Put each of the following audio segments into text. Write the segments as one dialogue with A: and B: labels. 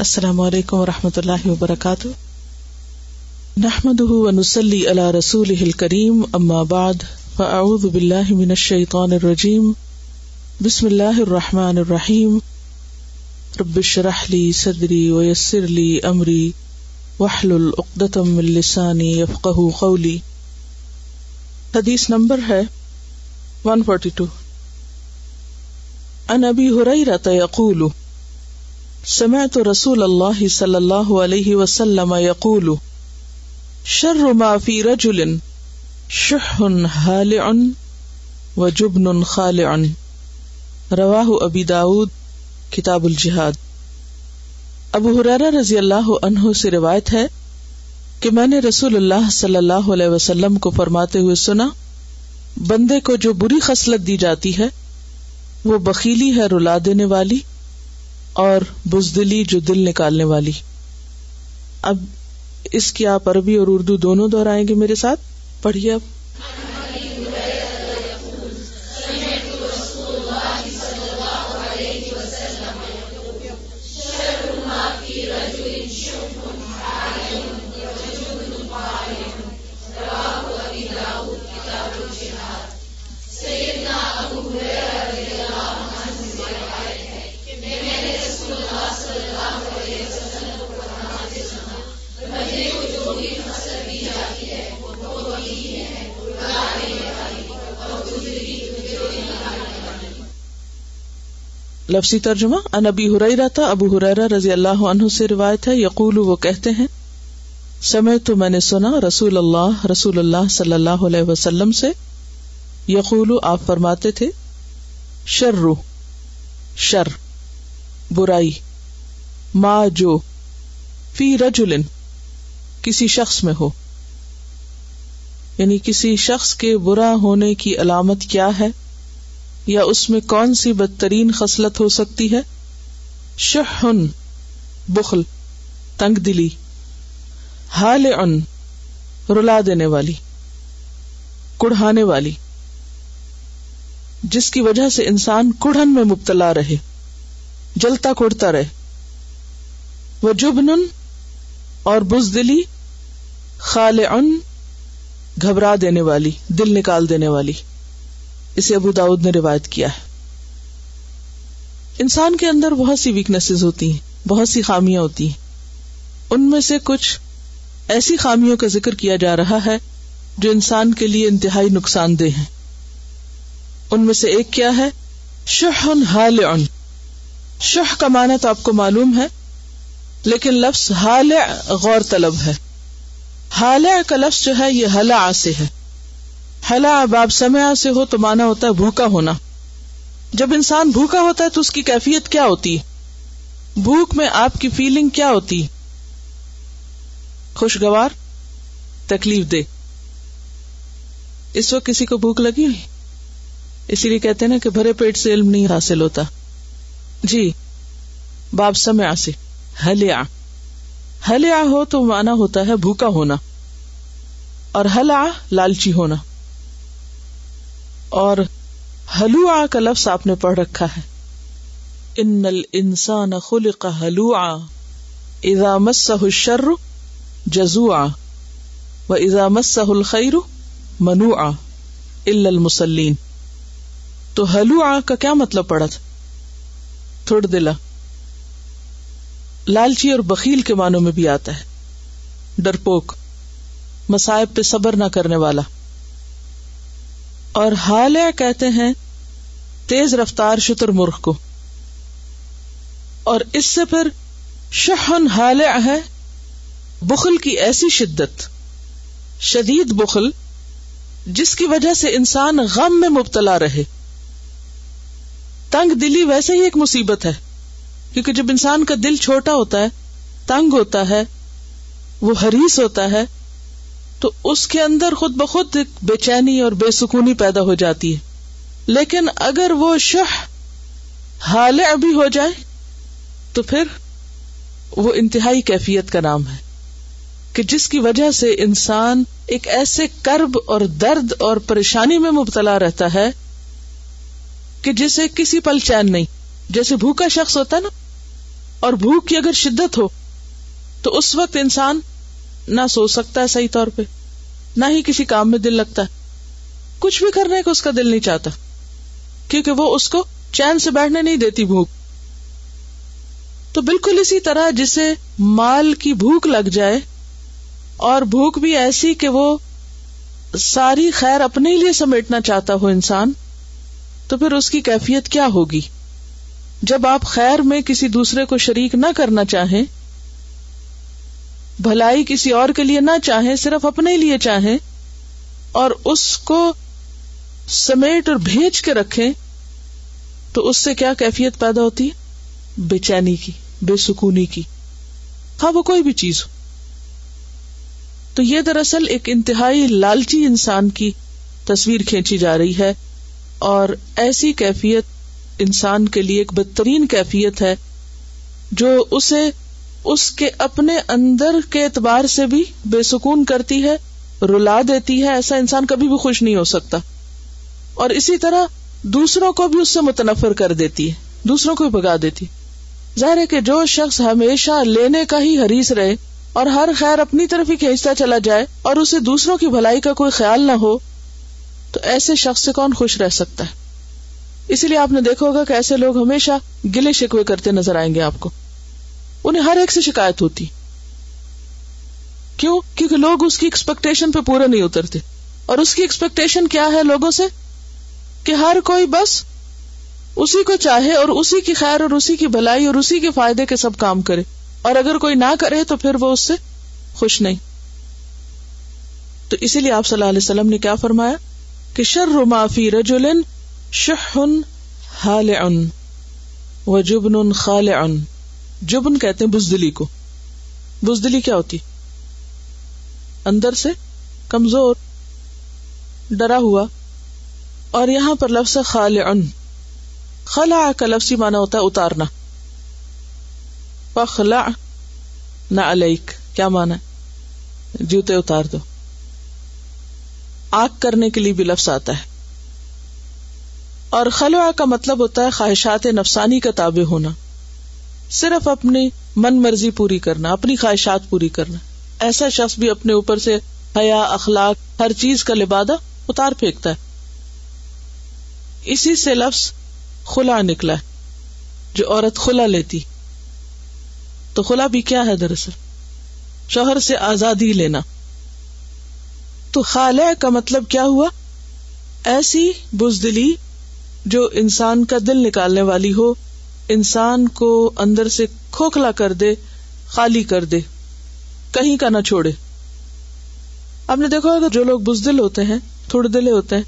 A: السلام علیکم و رحمۃ اللہ وبرکاتہ۔ نحمد ونسلی علی رسول کریم اما بعد، فاعوذ باللہ من الشیطان الرجیم۔ بسم اللہ الرحمٰن الرحیم۔ ربش رحلی صدری ویسر لی امری۔ وحل العقدم السانی یفق قولی۔ حدیث نمبر ہے 142 ان ابی حریرہ یقول سمعت رسول اللہ صلی اللہ علیہ وسلم یقول، شر ما فی رجل شح حالع وجبن خالع. رواہ ابی داود، کتاب الجہاد. ابو حرارہ رضی اللہ عنہ سے روایت ہے کہ میں نے رسول اللہ صلی اللہ علیہ وسلم کو فرماتے ہوئے سنا، بندے کو جو بری خصلت دی جاتی ہے، وہ بخیلی ہے، رلا دینے والی۔ اور بزدلی جو دل نکالنے والی۔ اب اس کی آپ عربی اور اردو دونوں دہرائیں گے میرے ساتھ؟ پڑھیے اب۔ لفظی ترجمہ ان ابی ہریرا تھا، ابو حریرا رضی اللہ عنہ سے روایت ہے یقول وہ کہتے ہیں سمے تو میں نے سنا، رسول اللہ رسول اللہ صلی اللہ علیہ وسلم سے یقول آپ فرماتے تھے شر شر، برائی ما جو فی رجولن کسی شخص میں ہو یعنی کسی شخص کے برا ہونے کی علامت کیا ہے؟ یا اس میں کون سی بدترین خصلت ہو سکتی ہے؟ شہن بخل، تنگ دلی حال ان رلا دینے والی، کڑھانے والی۔ جس کی وجہ سے انسان کڑھن میں مبتلا رہے، جلتا کڑتا رہے۔ وہ جبن اور بزدلی خال ان گھبرا دینے والی، دل نکال دینے والی۔ اسے ابو داود نے روایت کیا ہے۔ انسان کے اندر بہت سی ویکنیس ہوتی ہیں، بہت سی خامیاں ہوتی ہیں۔ ان میں سے کچھ ایسی خامیوں کا ذکر کیا جا رہا ہے جو انسان کے لیے انتہائی نقصان دہ ہیں۔ ان میں سے ایک کیا ہے؟ شہ حال شہ کا معنی تو آپ کو معلوم ہے، لیکن لفظ حال غور طلب ہے۔ حال کا لفظ جو ہے، یہ حلا سے ہے۔ حلا باب سمیا سے ہو تو مانا ہوتا ہے بھوکا ہونا۔ جب انسان بھوکا ہوتا ہے تو اس کی کیفیت کیا ہوتی؟ بھوک میں آپ کی فیلنگ کیا ہوتی؟ خوشگوار؟ تکلیف دے اس وقت کسی کو بھوک لگی اسی لیے کہتے نا کہ بھرے پیٹ سے علم نہیں حاصل ہوتا۔ جی باب سمیا سے۔ ہلیا ہلیا ہو تو مانا ہوتا ہے بھوکا ہونا۔ اور ہلا لالچی ہونا۔ اور ہلو کا لفظ آپ نے پڑھ رکھا ہے۔ ان انسان خلق ہلو اذا مسہ الشر جزوعا۔ و اذا مسہ الخیر منوعا۔ الا المسلین تو ہلو کا کیا مطلب پڑا تھا؟ تھوڑ دلا لالچی اور بخیل کے معنوں میں بھی آتا ہے۔ ڈرپوک مسائب پہ صبر نہ کرنے والا۔ اور حال کہتے ہیں، تیز رفتار شتر مرغ کو۔ اور اس سے پھر شہن حال ہے، بخل کی ایسی شدت، شدید بخل، جس کی وجہ سے انسان غم میں مبتلا رہے۔ تنگ دلی ویسے ہی ایک مصیبت ہے، کیونکہ جب انسان کا دل چھوٹا ہوتا ہے، تنگ ہوتا ہے، وہ حریص ہوتا ہے تو اس کے اندر خود بخود بے چینی اور بے سکونی پیدا ہو جاتی ہے۔ لیکن اگر وہ شہ حال ابھی ہو جائے، تو پھر وہ انتہائی کیفیت کا نام ہے کہ جس کی وجہ سے انسان ایک ایسے کرب اور درد اور پریشانی میں مبتلا رہتا ہے کہ جسے کسی پل چین نہیں۔ جیسے بھوکا شخص ہوتا ہے نا، اور بھوک کی اگر شدت ہو، تو اس وقت انسان نہ سوچ سکتا ہے صحیح طور پہ، نہ ہی کسی کام میں دل لگتا ہے۔ کچھ بھی کرنے کو اس کا دل نہیں چاہتا، کیونکہ وہ اس کو چین سے بیٹھنے نہیں دیتی بھوک۔ تو بالکل اسی طرح جسے مال کی بھوک لگ جائے، اور بھوک بھی ایسی کہ وہ ساری خیر اپنے لیے سمیٹنا چاہتا ہو انسان، تو پھر اس کی کیفیت کیا ہوگی؟ جب آپ خیر میں کسی دوسرے کو شریک نہ کرنا چاہیں بھلائی کسی اور کے لیے نہ چاہیں، صرف اپنے لیے چاہیں اور اس کو سمیٹ اور بھیج کے رکھیں، تو اس سے کیا کیفیت پیدا ہوتی؟ ہے بے چینی کی، بے سکونی کی۔ ہاں وہ کوئی بھی چیز ہو۔ تو یہ دراصل ایک انتہائی لالچی انسان کی تصویر کھینچی جا رہی ہے اور ایسی کیفیت انسان کے لیے ایک بدترین کیفیت ہے جو اسے اس کے اپنے اندر کے اعتبار سے بھی بے سکون کرتی ہے، رلا دیتی ہے، ایسا انسان کبھی بھی خوش نہیں ہو سکتا۔ اور اسی طرح دوسروں کو بھی اس سے متنفر کر دیتی ہے، دوسروں کو بھی بگا دیتی ظاہر ہے کہ جو شخص ہمیشہ لینے کا ہی حریص رہے اور ہر خیر اپنی طرف ہی کھینچتا چلا جائے اور اسے دوسروں کی بھلائی کا کوئی خیال نہ ہو، تو ایسے شخص سے کون خوش رہ سکتا ہے؟ اسی لیے آپ نے دیکھا ہوگا کہ ایسے لوگ ہمیشہ گلے شکوے کرتے نظر آئیں گے آپ کو۔ انہیں ہر ایک سے شکایت ہوتی۔ کیوں؟ کیونکہ لوگ اس کی ایکسپیکٹیشن پہ پورے نہیں اترتے۔ اور اس کی ایکسپیکٹیشن کیا ہے لوگوں سے؟ کہ ہر کوئی بس اسی کو چاہے اور اسی کی خیر اور اسی کی بھلائی اور اسی کے فائدے کے سب کام کرے۔ اور اگر کوئی نہ کرے تو پھر وہ اس سے خوش نہیں۔ تو اسی لیے آپ صلی اللہ علیہ وسلم نے کیا فرمایا؟ کہ شر معافی رجولن شہن حال ان و جبن خال ان جبن کہتے ہیں بزدلی کو، بزدلی کیا ہوتی؟ اندر سے کمزور، ڈرا ہوا، اور یہاں پر لفظ خال ان خلا کا لفظی مانا ہوتا ہے اتارنا۔ پخلا نہ علیک، کیا مانا ہے جوتے اتار دو۔ آگ کرنے کے لیے بھی لفظ آتا ہے۔ اور خلوا کا مطلب ہوتا ہے خواہشات نفسانی کا تابع ہونا۔ صرف اپنی من مرضی پوری کرنا، اپنی خواہشات پوری کرنا۔ ایسا شخص بھی اپنے اوپر سے حیا، اخلاق، ہر چیز کا لبادہ اتار پھینکتا ہے۔ اسی سے لفظ خلا نکلا ہے، جو عورت خلا لیتی۔ تو خلا بھی کیا ہے دراصل؟ شوہر سے آزادی لینا۔ تو خالہ کا مطلب کیا ہوا؟ ایسی بزدلی جو انسان کا دل نکالنے والی ہو انسان کو اندر سے کھوکھلا کر دے، خالی کر دے، کہیں کا نہ چھوڑے۔ آپ نے دیکھا اگر جو لوگ بزدل ہوتے ہیں، تھوڑے دلے ہوتے ہیں،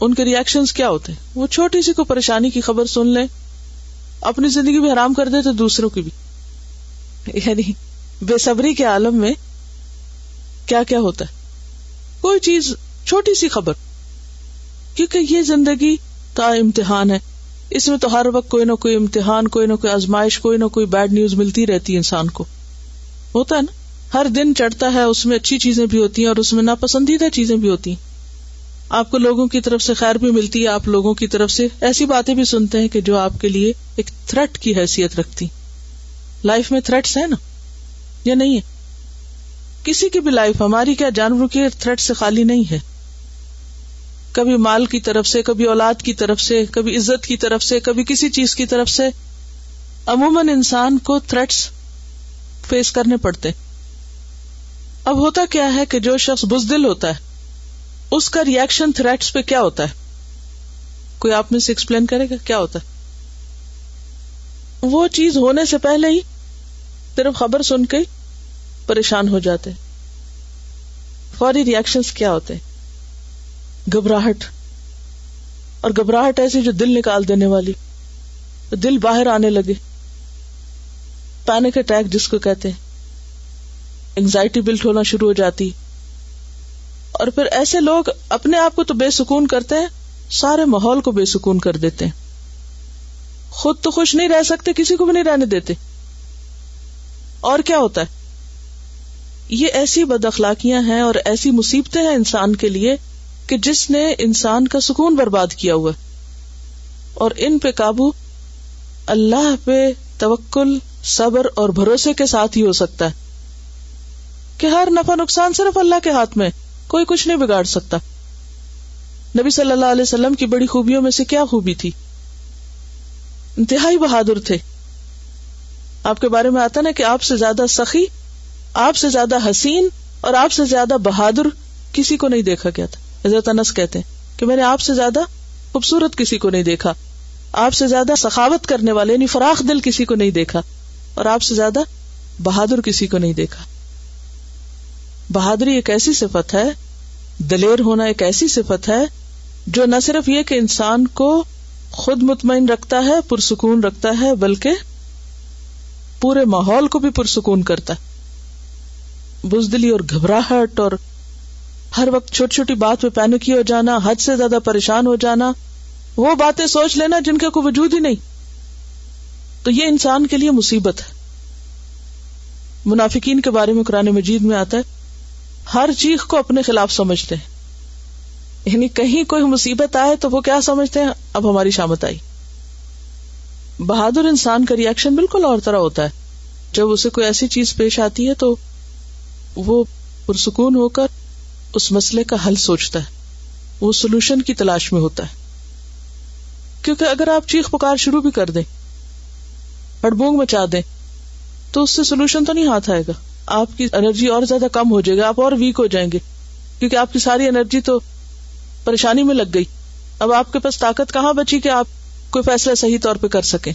A: ان کے ریئیکشن کیا ہوتے ہیں؟ وہ چھوٹی سی کو پریشانی کی خبر سن لیں، اپنی زندگی بھی حرام کر دے تو دوسروں کی بھی۔ یعنی بے صبری کے عالم میں کیا کیا ہوتا ہے؟ کوئی چیز چھوٹی سی خبر، کیونکہ یہ زندگی کا امتحان ہے۔ اس میں تو ہر وقت کوئی نہ کوئی امتحان، کوئی نہ کوئی آزمائش، کوئی نہ کوئی بیڈ نیوز ملتی رہتی ہے انسان کو۔ ہوتا ہے نا؟ ہر دن چڑھتا ہے، اس میں اچھی چیزیں بھی ہوتی ہیں اور اس میں ناپسندیدہ چیزیں بھی ہوتی ہیں۔ آپ کو لوگوں کی طرف سے خیر بھی ملتی ہے، آپ لوگوں کی طرف سے ایسی باتیں بھی سنتے ہیں کہ جو آپ کے لیے ایک تھرٹ کی حیثیت رکھتی۔ لائف میں تھریٹس ہے نا؟ یا نہیں ہے؟ کسی کی بھی لائف ہماری کیا جانوروں کے تھریٹ سے خالی نہیں ہے؟ کبھی مال کی طرف سے، کبھی اولاد کی طرف سے، کبھی عزت کی طرف سے، کبھی کسی چیز کی طرف سے، عموماً انسان کو تھریٹس فیس کرنے پڑتے۔ اب ہوتا کیا ہے کہ جو شخص بزدل ہوتا ہے، اس کا ریئیکشن تھریٹس پہ کیا ہوتا ہے؟ کوئی آپ میں سے ایکسپلین کرے گا کیا ہوتا ہے؟ وہ چیز ہونے سے پہلے ہی صرف خبر سن کے پریشان ہو جاتے۔ فوری ریئیکشن کیا ہوتے؟ ہیں گھبراہٹ اور گھبراہٹ ایسی جو دل نکال دینے والی، دل باہر آنے لگے۔ پینک اٹیک جس کو کہتے ہیں۔ اینگزائٹی بلٹ ہونا شروع ہو جاتی۔ اور پھر ایسے لوگ اپنے آپ کو تو بے سکون کرتے ہیں، سارے ماحول کو بے سکون کر دیتے ہیں۔ خود تو خوش نہیں رہ سکتے، کسی کو بھی نہیں رہنے دیتے۔ اور کیا ہوتا ہے؟ یہ ایسی بد اخلاقیاں ہیں اور ایسی مصیبتیں ہیں انسان کے لیے کہ جس نے انسان کا سکون برباد کیا ہوا اور ان پہ قابو اللہ پہ توکل، صبر اور بھروسے کے ساتھ ہی ہو سکتا ہے کہ ہر نفع نقصان صرف اللہ کے ہاتھ میں، کوئی کچھ نہیں بگاڑ سکتا۔ نبی صلی اللہ علیہ وسلم کی بڑی خوبیوں میں سے کیا خوبی تھی؟ انتہائی بہادر تھے۔ آپ کے بارے میں آتا نا کہ آپ سے زیادہ سخی، آپ سے زیادہ حسین اور آپ سے زیادہ بہادر کسی کو نہیں دیکھا گیا تھا۔ حضرت انس کہتے ہیں کہ میں نے آپ سے زیادہ خوبصورت کسی کو نہیں دیکھا، آپ سے زیادہ سخاوت کرنے والے یعنی فراخ دل کسی کو نہیں دیکھا، اور آپ سے زیادہ بہادر کسی کو نہیں دیکھا۔ بہادری ایک ایسی صفت ہے، دلیر ہونا ایک ایسی صفت ہے، جو نہ صرف یہ کہ انسان کو خود مطمئن رکھتا ہے، پرسکون رکھتا ہے، بلکہ پورے ماحول کو بھی پرسکون کرتا ہے۔ بزدلی اور گھبراہٹ اور ہر وقت چھوٹی چھوٹی بات پہ پینکی ہو جانا، حد سے زیادہ پریشان ہو جانا، وہ باتیں سوچ لینا جن کا کوئی وجود ہی نہیں۔ تو یہ انسان کے لیے مصیبت ہے۔ منافقین کے بارے میں قرآن مجید میں آتا ہے، ہر چیز کو اپنے خلاف سمجھتے ہیں۔ یعنی کہیں کوئی مصیبت آئے تو وہ کیا سمجھتے ہیں؟ اب ہماری شامت آئی۔ بہادر انسان کا ریئیکشن بالکل اور طرح ہوتا ہے۔ جب اسے کوئی ایسی چیز پیش آتی ہے تو وہ پرسکون ہو کر اس مسئلے کا حل سوچتا ہے۔ وہ سولوشن کی تلاش میں ہوتا ہے۔ کیونکہ اگر آپ چیخ پکار شروع بھی کر دیں ہڑبونگ مچا دیں، تو اس سے سولوشن تو نہیں ہاتھ آئے گا۔ آپ کی انرجی اور زیادہ کم ہو جائے گا، آپ اور ویک ہو جائیں گے۔ کیونکہ آپ کی ساری انرجی تو پریشانی میں لگ گئی۔ اب آپ کے پاس طاقت کہاں بچی کہ آپ کوئی فیصلہ صحیح طور پہ کر سکیں؟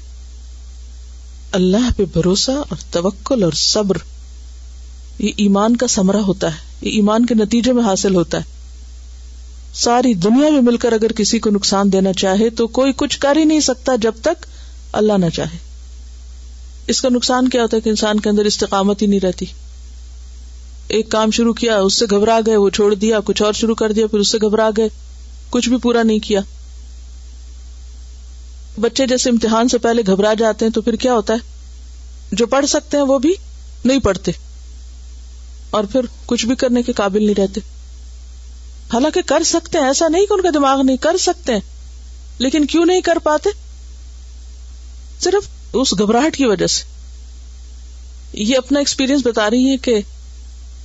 A: اللہ پہ بھروسہ اور توکل اور صبر، یہ ایمان کا سمرا ہوتا ہے۔ یہ ایمان کے نتیجے میں حاصل ہوتا ہے۔ ساری دنیا میں مل کر اگر کسی کو نقصان دینا چاہے تو کوئی کچھ کر ہی نہیں سکتا جب تک اللہ نہ چاہے۔ اس کا نقصان کیا ہوتا ہے کہ انسان کے اندر استقامت ہی نہیں رہتی۔ ایک کام شروع کیا، اس سے گھبرا گئے، وہ چھوڑ دیا، کچھ اور شروع کر دیا، پھر اس سے گھبرا گئے۔ کچھ بھی پورا نہیں کیا۔ بچے جیسے امتحان سے پہلے گھبرا جاتے ہیں تو پھر کیا ہوتا ہے؟ جو پڑھ سکتے ہیں وہ بھی نہیں پڑھتے۔ اور پھر کچھ بھی کرنے کے قابل نہیں رہتے۔ حالانکہ کر سکتے ہیں، ایسا نہیں کہ ان کا دماغ نہیں، کر سکتے ہیں۔ لیکن کیوں نہیں کر پاتے؟ صرف اس گھبراہٹ کی وجہ سے۔ یہ اپنا ایکسپیرئنس بتا رہی ہے کہ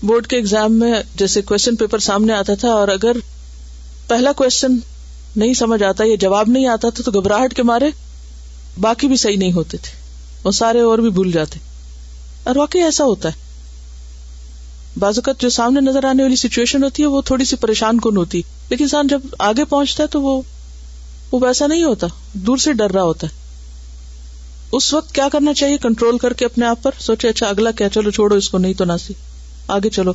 A: بورڈ کے ایگزام میں جیسے کوشچن پیپر سامنے آتا تھا اور اگر پہلا کوشچن نہیں سمجھ آتا، یا جواب نہیں آتا تھا، تو گھبراہٹ کے مارے باقی بھی صحیح نہیں ہوتے تھے۔ وہ سارے اور بھی بھول جاتے۔ اور واقعی ایسا ہوتا ہے۔ اوقات جو سامنے نظر آنے والی سچویشن ہوتی ہے، وہ تھوڑی سی پریشان کن ہوتی۔ لیکن انسان جب آگے پہنچتا ہے تو وہ وہ ویسا نہیں ہوتا۔ دور سے ڈر رہا ہوتا ہے۔ اس وقت کیا کرنا چاہیے؟ کنٹرول کر کے اپنے آپ پر سوچے اچھا اگلا کیا؟ چلو چھوڑو، اس کو نہیں تو ناسی آگے چلو۔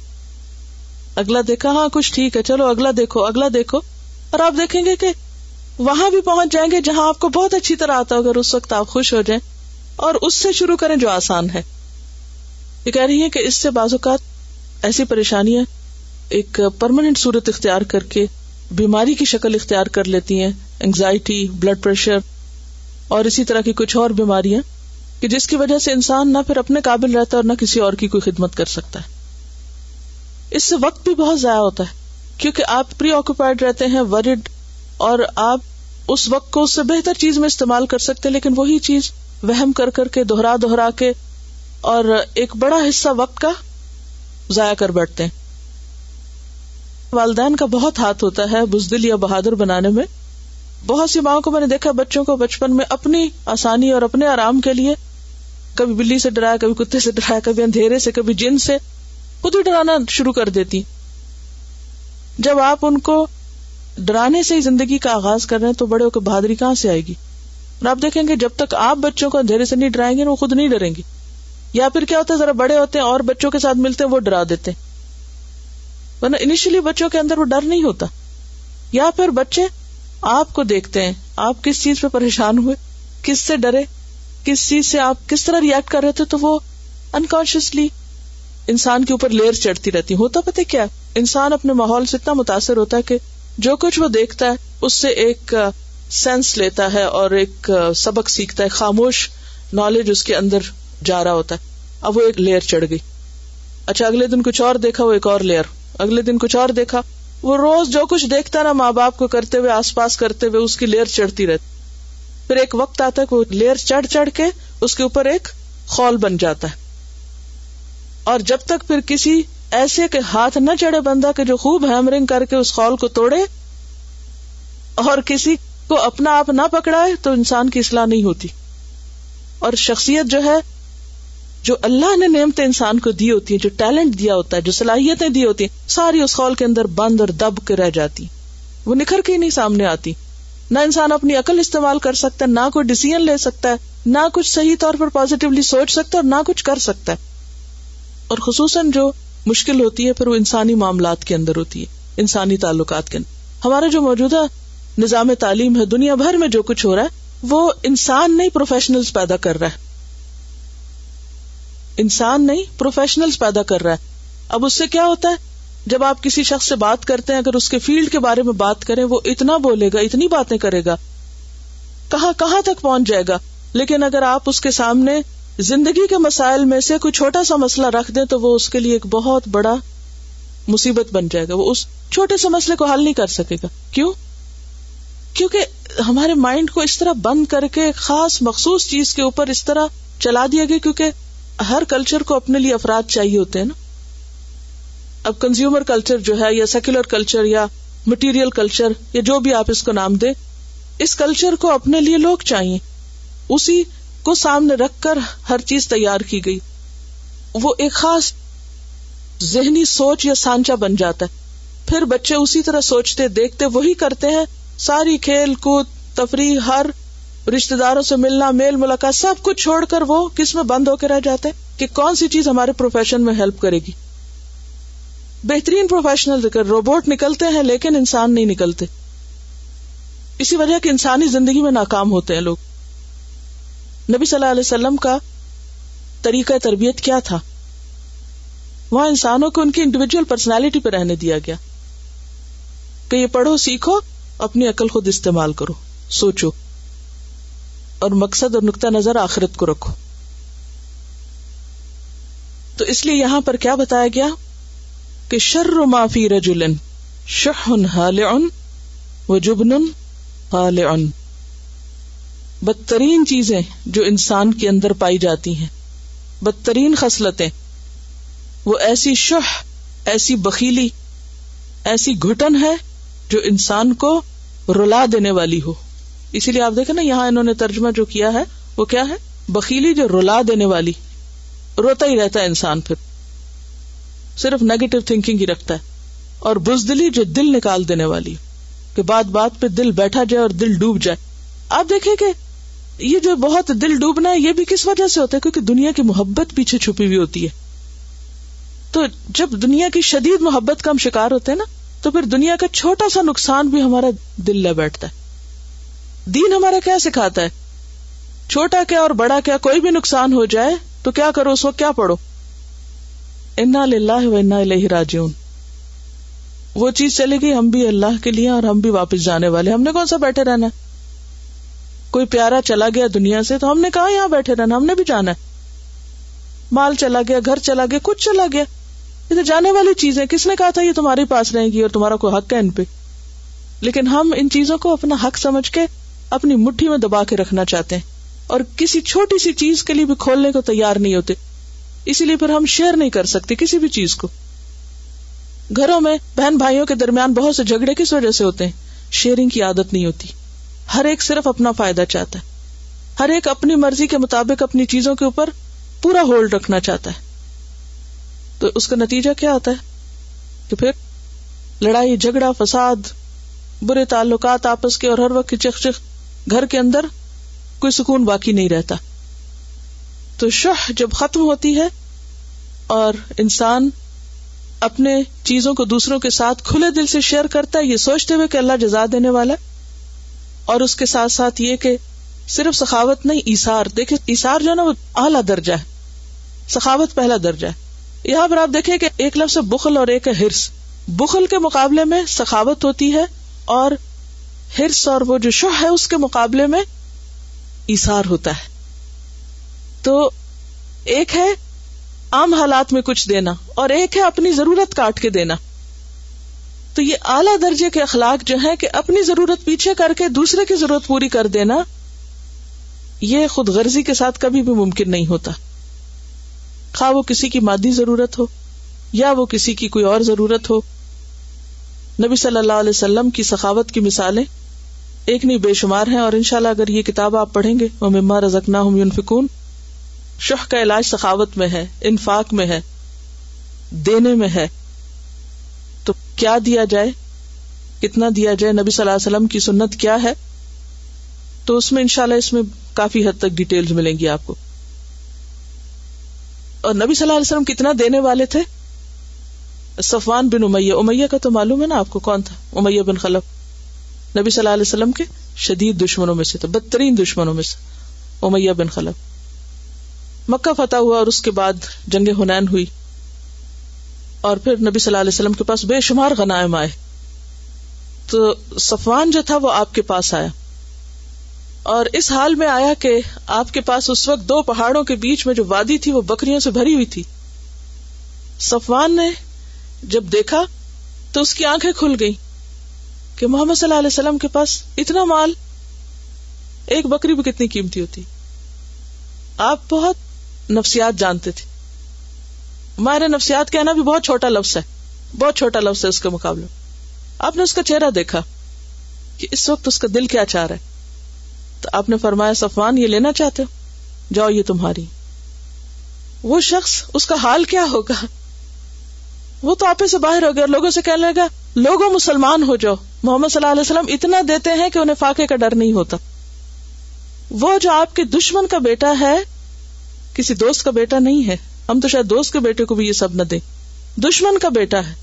A: اگلا دیکھا ہاں کچھ ٹھیک ہے۔ چلو، اگلا دیکھو اگلا دیکھو۔ اور آپ دیکھیں گے کہ وہاں بھی پہنچ جائیں گے جہاں آپ کو بہت اچھی طرح آتا اگر اس وقت آپ خوش ہو جائیں۔ اور اس سے شروع کریں جو آسان ہے۔ یہ کہہ رہی ہے کہ اس سے بعض اوقات ایسی پریشانیاں ایک پرماننٹ صورت اختیار کر کے بیماری کی شکل اختیار کر لیتی ہیں انگزائٹی بلڈ پریشر اور اسی طرح کی کچھ اور بیماریاں کہ جس کی وجہ سے انسان نہ پھر اپنے قابل رہتا ہے اور نہ کسی اور کی کوئی خدمت کر سکتا ہے۔ اس سے وقت بھی بہت ضائع ہوتا ہے، کیونکہ آپ پری آکوپائڈ رہتے ہیں ورڈ اور آپ اس وقت کو اس سے بہتر چیز میں استعمال کر سکتے لیکن وہی چیز وہم کر کر کے دوہرا دوہرا کے، اور ایک بڑا حصہ وقت کا ضائع کر بیٹھتے ہیں۔ والدین کا بہت ہاتھ ہوتا ہے بزدل یا بہادر بنانے میں۔ بہت سی ماں کو میں نے دیکھا، بچوں کو بچپن میں اپنی آسانی اور اپنے آرام کے لیے۔ کبھی بلی سے ڈرایا، کبھی کتے سے ڈرایا، کبھی اندھیرے سے، کبھی جن سے۔ خود ہی ڈرانا شروع کر دیتی۔ جب آپ ان کو ڈرانے سے ہی زندگی کا آغاز کر رہے ہیں تو بڑے ہو کے بہادری کہاں سے آئے گی؟ اور آپ دیکھیں گے جب تک آپ بچوں کو اندھیرے سے نہیں ڈرائیں گے، وہ خود نہیں ڈریں گے۔ یا پھر کیا ہوتا ہے؟ ذرا بڑے ہوتے ہیں اور بچوں کے ساتھ ملتے ہیں، وہ ڈرا دیتے ورنہ انیشلی بچوں کے اندر وہ ڈر نہیں ہوتا۔ یا پھر بچے آپ کو دیکھتے ہیں، آپ کس چیز پہ پریشان ہوئے؟ کس سے ڈرے؟ کس چیز سے آپ کس طرح ریئیکٹ کر رہے تھے؟ تو وہ انکانشیسلی انسان کے اوپر لیئر چڑھتی رہتی ہوتا پتہ کیا؟ انسان اپنے ماحول سے اتنا متاثر ہوتا ہے کہ جو کچھ وہ دیکھتا ہے، اس سے ایک سینس لیتا ہے اور ایک سبق سیکھتا ہے، خاموش نالج اس کے اندر جا رہا ہوتا ہے۔ اب وہ ایک لیئر چڑھ گئی۔ اچھا اگلے دن کچھ اور دیکھا، وہ ایک اور لیئر اگلے دن کچھ اور دیکھا۔ وہ روز جو کچھ دیکھتا نا ماں باپ کو کرتے ہوئے آس پاس کرتے ہوئے، اس کی لیئر چڑھتی رہتی۔ پھر ایک وقت آتا ہے کہ وہ لیئر چڑھ چڑھ کے اس کے اوپر ایک خول بن جاتا ہے۔ اور جب تک پھر کسی ایسے کے ہاتھ نہ چڑھے بندہ کہ جو خوب ہیمرنگ کر کے اس خول کو توڑے، اور کسی کو اپنا آپ نہ پکڑائے، تو انسان کی اصلاح نہیں ہوتی۔ اور شخصیت جو ہے جو اللہ نے نعمتیں انسان کو دی ہوتی ہیں، جو ٹیلنٹ دیا ہوتا ہے، جو صلاحیتیں دی ہوتی ہیں، ساری اس خول کے اندر بند اور دب کے رہ جاتی وہ نکھر کے ہی نہیں سامنے آتی۔ نہ انسان اپنی عقل استعمال کر سکتا ہے، نہ کوئی ڈسیزن لے سکتا ہے، نہ کچھ صحیح طور پر پازیٹیولی سوچ سکتا ہے اور نہ کچھ کر سکتا ہے۔ اور خصوصاً جو مشکل ہوتی ہے، پھر وہ انسانی معاملات کے اندر ہوتی ہے، انسانی تعلقات کے اندر۔ ہمارا جو موجودہ نظام تعلیم ہے، دنیا بھر میں جو کچھ ہو رہا ہے، وہ انسان نہیں پروفیشنل پیدا کر رہا ہے۔ انسان نہیں پروفیشنل پیدا کر رہا ہے۔ اب اس سے کیا ہوتا ہے؟ جب آپ کسی شخص سے بات کرتے ہیں، اگر اس کے فیلڈ کے بارے میں بات کریں، وہ اتنا بولے گا، اتنی باتیں کرے گا۔ کہاں کہاں تک پہنچ جائے گا؟ لیکن اگر آپ اس کے سامنے زندگی کے مسائل میں سے کوئی چھوٹا سا مسئلہ رکھ دیں، تو وہ اس کے لیے ایک بہت بڑا مصیبت بن جائے گا۔ وہ اس چھوٹے سے مسئلے کو حل نہیں کر سکے گا۔ کیوں؟ کیونکہ ہمارے مائنڈ کو اس طرح بند کر کے خاص مخصوص چیز کے اوپر اس طرح چلا دیا گیا، کیونکہ ہر کلچر کو اپنے لیے افراد چاہیے ہوتے ہیں نا۔ اب کنزیومر کلچر جو ہے یا سیکولر کلچر یا مٹیریل کلچر یا جو بھی آپ اس کو نام دے اس کلچر کو اپنے لیے لوگ چاہیے۔ اسی کو سامنے رکھ کر ہر چیز تیار کی گئی۔ وہ ایک خاص ذہنی سوچ یا سانچا بن جاتا ہے۔ پھر بچے اسی طرح سوچتے، دیکھتے، وہی کرتے ہیں۔ ساری کھیل کود، تفریح، ہر رشتے داروں سے ملنا، میل ملاقات، سب کچھ چھوڑ کر وہ کس میں بند ہو کے رہ جاتے ہیں کہ کون سی چیز ہمارے پروفیشن میں ہیلپ کرے گی؟ بہترین پروفیشنل روبوٹ نکلتے ہیں لیکن انسان نہیں نکلتے۔ اسی وجہ کہ انسانی زندگی میں ناکام ہوتے ہیں لوگ۔ نبی صلی اللہ علیہ وسلم کا طریقہ تربیت کیا تھا؟ وہاں انسانوں کو ان کی انڈیویجل پرسنالٹی پہ رہنے دیا گیا۔ کہ یہ پڑھو، سیکھو، اپنی عقل خود استعمال کرو، سوچو۔ اور مقصد اور نقطۂ نظر آخرت کو رکھو۔ تو اس لیے یہاں پر کیا بتایا گیا؟ کہ شر معافی رجولن شہ حال و جبن حال بدترین چیزیں جو انسان کے اندر پائی جاتی ہیں، بدترین خصلتیں۔ وہ ایسی شہ ایسی بخیلی، ایسی گھٹن ہے جو انسان کو رلا دینے والی ہو۔ اسی لیے آپ دیکھیں نا، یہاں انہوں نے ترجمہ جو کیا ہے، وہ کیا ہے؟ بکیلی جو رلا دینے والی۔ روتا ہی رہتا ہے انسان پھر۔ صرف نیگیٹو تھنکنگ ہی رکھتا ہے۔ اور بزدلی جو دل نکال دینے والی۔ کہ بات بات پہ دل بیٹھا جائے اور دل ڈوب جائے۔ آپ دیکھیں کہ یہ جو بہت دل ڈوبنا ہے، یہ بھی کس وجہ سے ہوتا ہے؟ کیونکہ دنیا کی محبت پیچھے چھپی ہوئی ہوتی ہے۔ تو جب دنیا کی شدید محبت کا ہم شکار ہوتے ہیں نا، تو پھر دنیا کا چھوٹا سا نقصان بھی ہمارا دل لے بیٹھتا ہے۔ دین ہمارا کیا سکھاتا ہے؟ چھوٹا کیا اور بڑا کیا کوئی بھی نقصان ہو جائے تو کیا کرو اس وقت؟ کیا پڑھو؟ انا و انا راجیون وہ چیز چلے گی ہم بھی اللہ کے لیے اور ہم بھی واپس جانے والے۔ ہم نے کون سا بیٹھے رہنا؟ ہے کوئی پیارا چلا گیا دنیا سے تو ہم نے کہا یہاں بیٹھے رہنا؟ ہم نے بھی جانا ہے۔ مال چلا گیا، گھر چلا گیا، کچھ چلا گیا۔ یہ تو جانے والی چیزیں کس نے کہا تھا یہ تمہارے پاس رہے گی اور تمہارا کوئی حق ہے ان پہ؟ لیکن ہم ان چیزوں کو اپنا حق سمجھ کے اپنی مٹھی میں دبا کے رکھنا چاہتے ہیں اور کسی چھوٹی سی چیز کے لیے بھی کھولنے کو تیار نہیں ہوتے۔ اسی لیے پھر ہم شیئر نہیں کر سکتے کسی بھی چیز کو۔ گھروں میں بہن بھائیوں کے درمیان بہت سے جھگڑے کس وجہ سے ہوتے ہیں؟ شیئرنگ کی عادت نہیں ہوتی۔ ہر ایک صرف اپنا فائدہ چاہتا ہے۔ ہر ایک اپنی مرضی کے مطابق اپنی چیزوں کے اوپر پورا ہولڈ رکھنا چاہتا ہے۔ تو اس کا نتیجہ کیا آتا ہے؟ کہ پھر لڑائی، جھگڑا، فساد، برے تعلقات آپس کے اور ہر وقت کی چک چک گھر کے اندر کوئی سکون باقی نہیں رہتا۔ تو شہ جب ختم ہوتی ہے اور انسان اپنے چیزوں کو دوسروں کے ساتھ کھلے دل سے شیئر کرتا ہے، یہ سوچتے ہوئے کہ اللہ جزا دینے والا اور اس کے ساتھ ساتھ یہ کہ صرف سخاوت نہیں ایسار دیکھے ایسار جو ہے نا، وہ اعلیٰ درجہ ہے۔ سخاوت پہلا درجہ ہے۔ یہاں پر آپ دیکھیں کہ ایک لفظ بخل اور ایک ہے ہرس۔ بخل کے مقابلے میں سخاوت ہوتی ہے اور ہرس اور وہ جو شہ ہے اس کے مقابلے میں ایسار ہوتا ہے۔ تو ایک ہے عام حالات میں کچھ دینا اور ایک ہے اپنی ضرورت کاٹ کے دینا۔ تو یہ اعلی درجے کے اخلاق جو ہے کہ اپنی ضرورت پیچھے کر کے دوسرے کی ضرورت پوری کر دینا، یہ خود غرضی کے ساتھ کبھی بھی ممکن نہیں ہوتا۔ خواہ وہ کسی کی مادی ضرورت ہو یا وہ کسی کی کوئی اور ضرورت ہو۔ نبی صلی اللہ علیہ وسلم کی سخاوت کی مثالیں ایک نہیں بے شمار ہیں اور ان شاء اللہ اگر یہ کتاب آپ پڑھیں گے وہ مما رزکنا فکون شہ کا علاج سخاوت میں ہے، انفاق میں ہے، دینے میں ہے۔ تو کیا دیا جائے؟ کتنا دیا جائے؟ نبی صلی اللہ علیہ وسلم کی سنت کیا ہے؟ تو اس میں ان شاء اللہ اس میں کافی حد تک ڈیٹیل ملیں گی آپ کو۔ اور نبی صلی اللہ علیہ وسلم کتنا دینے والے تھے؟ صفوان بن امیہ امیہ کا تو معلوم ہے نا آپ کو کون تھا؟ امیہ بن خلف۔ نبی صلی اللہ علیہ وسلم کے شدید دشمنوں میں سے تھا بدترین دشمنوں میں سے۔ امیہ بن خلف۔ مکہ فتح ہوا اور اس کے بعد جنگ ہنین ہوئی۔ اور پھر نبی صلی اللہ علیہ وسلم کے پاس بے شمار غنائم آئے۔ تو صفوان جو تھا وہ آپ کے پاس آیا۔ اور اس حال میں آیا کہ آپ کے پاس اس وقت دو پہاڑوں کے بیچ میں جو وادی تھی وہ بکریوں سے بھری ہوئی تھی۔ صفوان نے جب دیکھا تو اس کی آنکھیں کھل گئی کہ محمد صلی اللہ علیہ وسلم کے پاس اتنا مال، ایک بکری بھی کتنی قیمتی ہوتی۔ آپ بہت نفسیات جانتے تھے۔ ہمارے نفسیات کہنا بھی بہت چھوٹا لفظ ہے، بہت چھوٹا لفظ ہے اس کے مقابلے۔ آپ نے اس کا چہرہ دیکھا کہ اس وقت اس کا دل کیا چاہ رہا ہے۔ تو آپ نے فرمایا، صفوان، یہ لینا چاہتے ہو؟ جاؤ، یہ تمہاری۔ وہ شخص، اس کا حال کیا ہوگا؟ وہ تو آپ سے باہر ہو گیا اور لوگوں سے کہنے لگا، لوگوں مسلمان ہو جاؤ۔ محمد صلی اللہ علیہ وسلم اتنا دیتے ہیں کہ انہیں فاقے کا ڈر نہیں ہوتا۔ وہ جو آپ کے دشمن کا بیٹا ہے، کسی دوست کا بیٹا نہیں ہے۔ ہم تو شاید دوست کے بیٹے کو بھی یہ سب نہ دیں۔ دشمن کا بیٹا ہے۔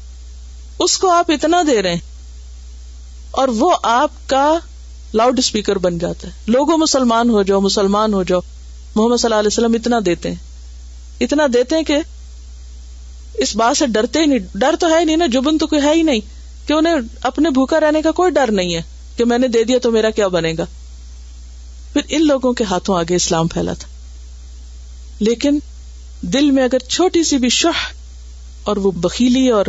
A: اس کو آپ اتنا دے رہے ہیں۔ اور وہ آپ کا لاؤڈ اسپیکر بن جاتا ہے۔ لوگوں مسلمان ہو جاؤ، مسلمان ہو جاؤ۔ محمد صلی اللہ علیہ وسلم اتنا دیتے ہیں۔ اتنا دیتے ہیں کہ اس بات سے ڈرتے ہی نہیں۔ ڈر تو ہے نہیں نا، جبن تو کوئی ہے ہی نہیں۔ کہ انہیں اپنے بھوکا رہنے کا کوئی ڈر نہیں ہے کہ میں نے دے دیا تو میرا کیا بنے گا۔ پھر ان لوگوں کے ہاتھوں آگے اسلام پھیلا تھا۔ لیکن دل میں اگر چھوٹی سی بھی شہ اور وہ بکیلی اور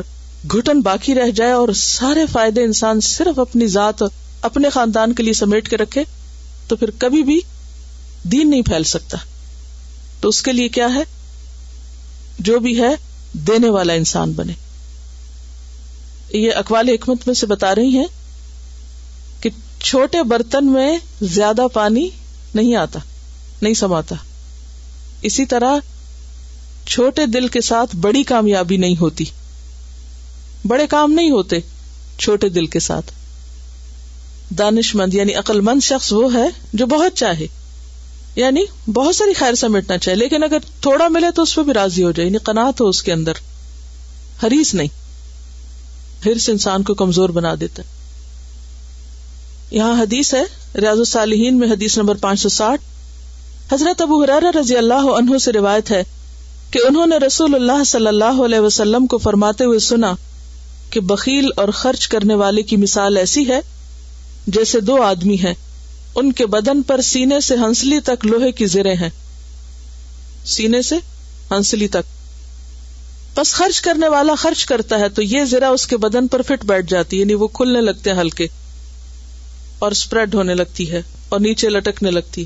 A: گھٹن باقی رہ جائے اور سارے فائدے انسان صرف اپنی ذات اور اپنے خاندان کے لیے سمیٹ کے رکھے، تو پھر کبھی بھی دین نہیں پھیل سکتا۔ تو اس کے لیے کیا ہے؟ جو بھی ہے دینے والا انسان بنے۔ یہ اقوال حکمت میں سے بتا رہی ہیں کہ چھوٹے برتن میں زیادہ پانی نہیں آتا، نہیں سماتا۔ اسی طرح چھوٹے دل کے ساتھ بڑی کامیابی نہیں ہوتی۔ بڑے کام نہیں ہوتے چھوٹے دل کے ساتھ۔ دانش مند یعنی عقل مند شخص وہ ہے جو بہت چاہے۔ یعنی بہت ساری خیر سمیٹنا چاہے لیکن اگر تھوڑا ملے تو اس پہ بھی راضی ہو جائے یعنی قناط ہو اس کے اندر۔ ہریس نہیں۔ ہرس انسان کو کمزور بنا دیتا یہاں حدیث ہے، ریاض الصالحین میں حدیث نمبر پانچ سو ساٹھ۔ حضرت ابو حرار رضی اللہ عنہ سے روایت ہے کہ انہوں نے رسول اللہ صلی اللہ علیہ وسلم کو فرماتے ہوئے سنا کہ بکیل اور خرچ کرنے والے کی مثال ایسی ہے جیسے دو آدمی ہیں۔ ان کے بدن پر سینے سے ہنسلی تک لوہے کی زرے ہیں۔ سینے سے ہنسلی تک۔ بس خرچ کرنے والا خرچ کرتا ہے تو یہ زرا اس کے بدن پر فٹ بیٹھ جاتی ہے یعنی وہ کھلنے لگتے ہیں ہلکے۔ اور اسپریڈ ہونے لگتی ہے اور نیچے لٹکنے لگتی۔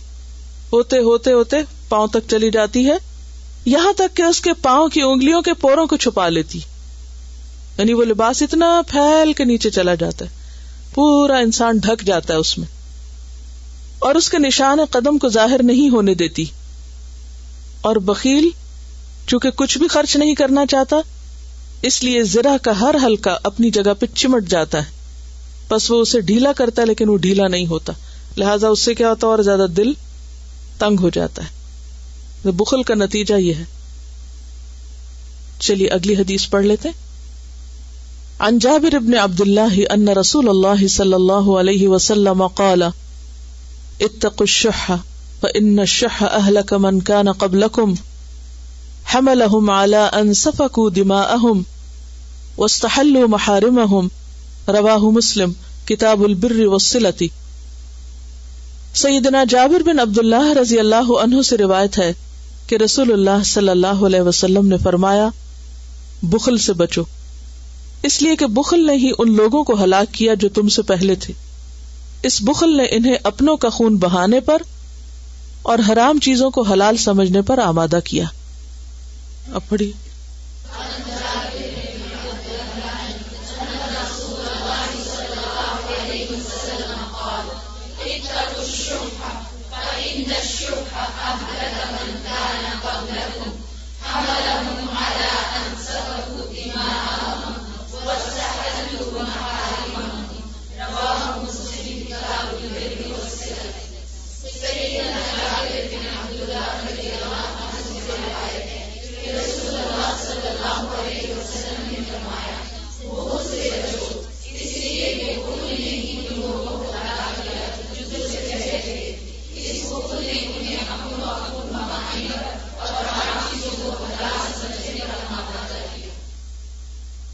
A: ہوتے ہوتے ہوتے پاؤں تک چلی جاتی ہے۔ یہاں تک کہ اس کے پاؤں کی انگلیوں کے پوروں کو چھپا لیتی۔ یعنی وہ لباس اتنا پھیل کے نیچے چلا جاتا ہے۔ پورا انسان ڈھک جاتا ہے اس میں۔ اور اس کے نشان قدم کو ظاہر نہیں ہونے دیتی۔ اور بکیل چونکہ کچھ بھی خرچ نہیں کرنا چاہتا، اس لیے زرا کا ہر ہلکا اپنی جگہ پہ چمٹ جاتا ہے۔ بس وہ اسے ڈھیلا کرتا ہے، لیکن وہ ڈھیلا نہیں ہوتا۔ لہٰذا اس سے کیا ہوتا اور زیادہ دل تنگ ہو جاتا ہے۔ بخل کا نتیجہ یہ ہے۔ چلیے، اگلی حدیث پڑھ لیتے عن جابر ابن عبد الله ان رسول الله صلى الله عليه وسلم قال اتقوا الشح فان الشح اهلك من كان قبلكم حملهم على ان سفكوا دماءهم واستحلوا محارمهم رواه مسلم کتاب البر والصلة. سیدنا جابر بن عبد اللہ رضی اللہ عنہ سے روایت ہے کہ رسول اللہ صلی اللہ علیہ وسلم نے فرمایا، بخل سے بچو۔ اس لیے کہ بخل نے ہی ان لوگوں کو ہلاک کیا جو تم سے پہلے تھے۔ اس بخل نے انہیں اپنوں کا خون بہانے پر اور حرام چیزوں کو حلال سمجھنے پر آمادہ کیا۔ اب پڑھیے۔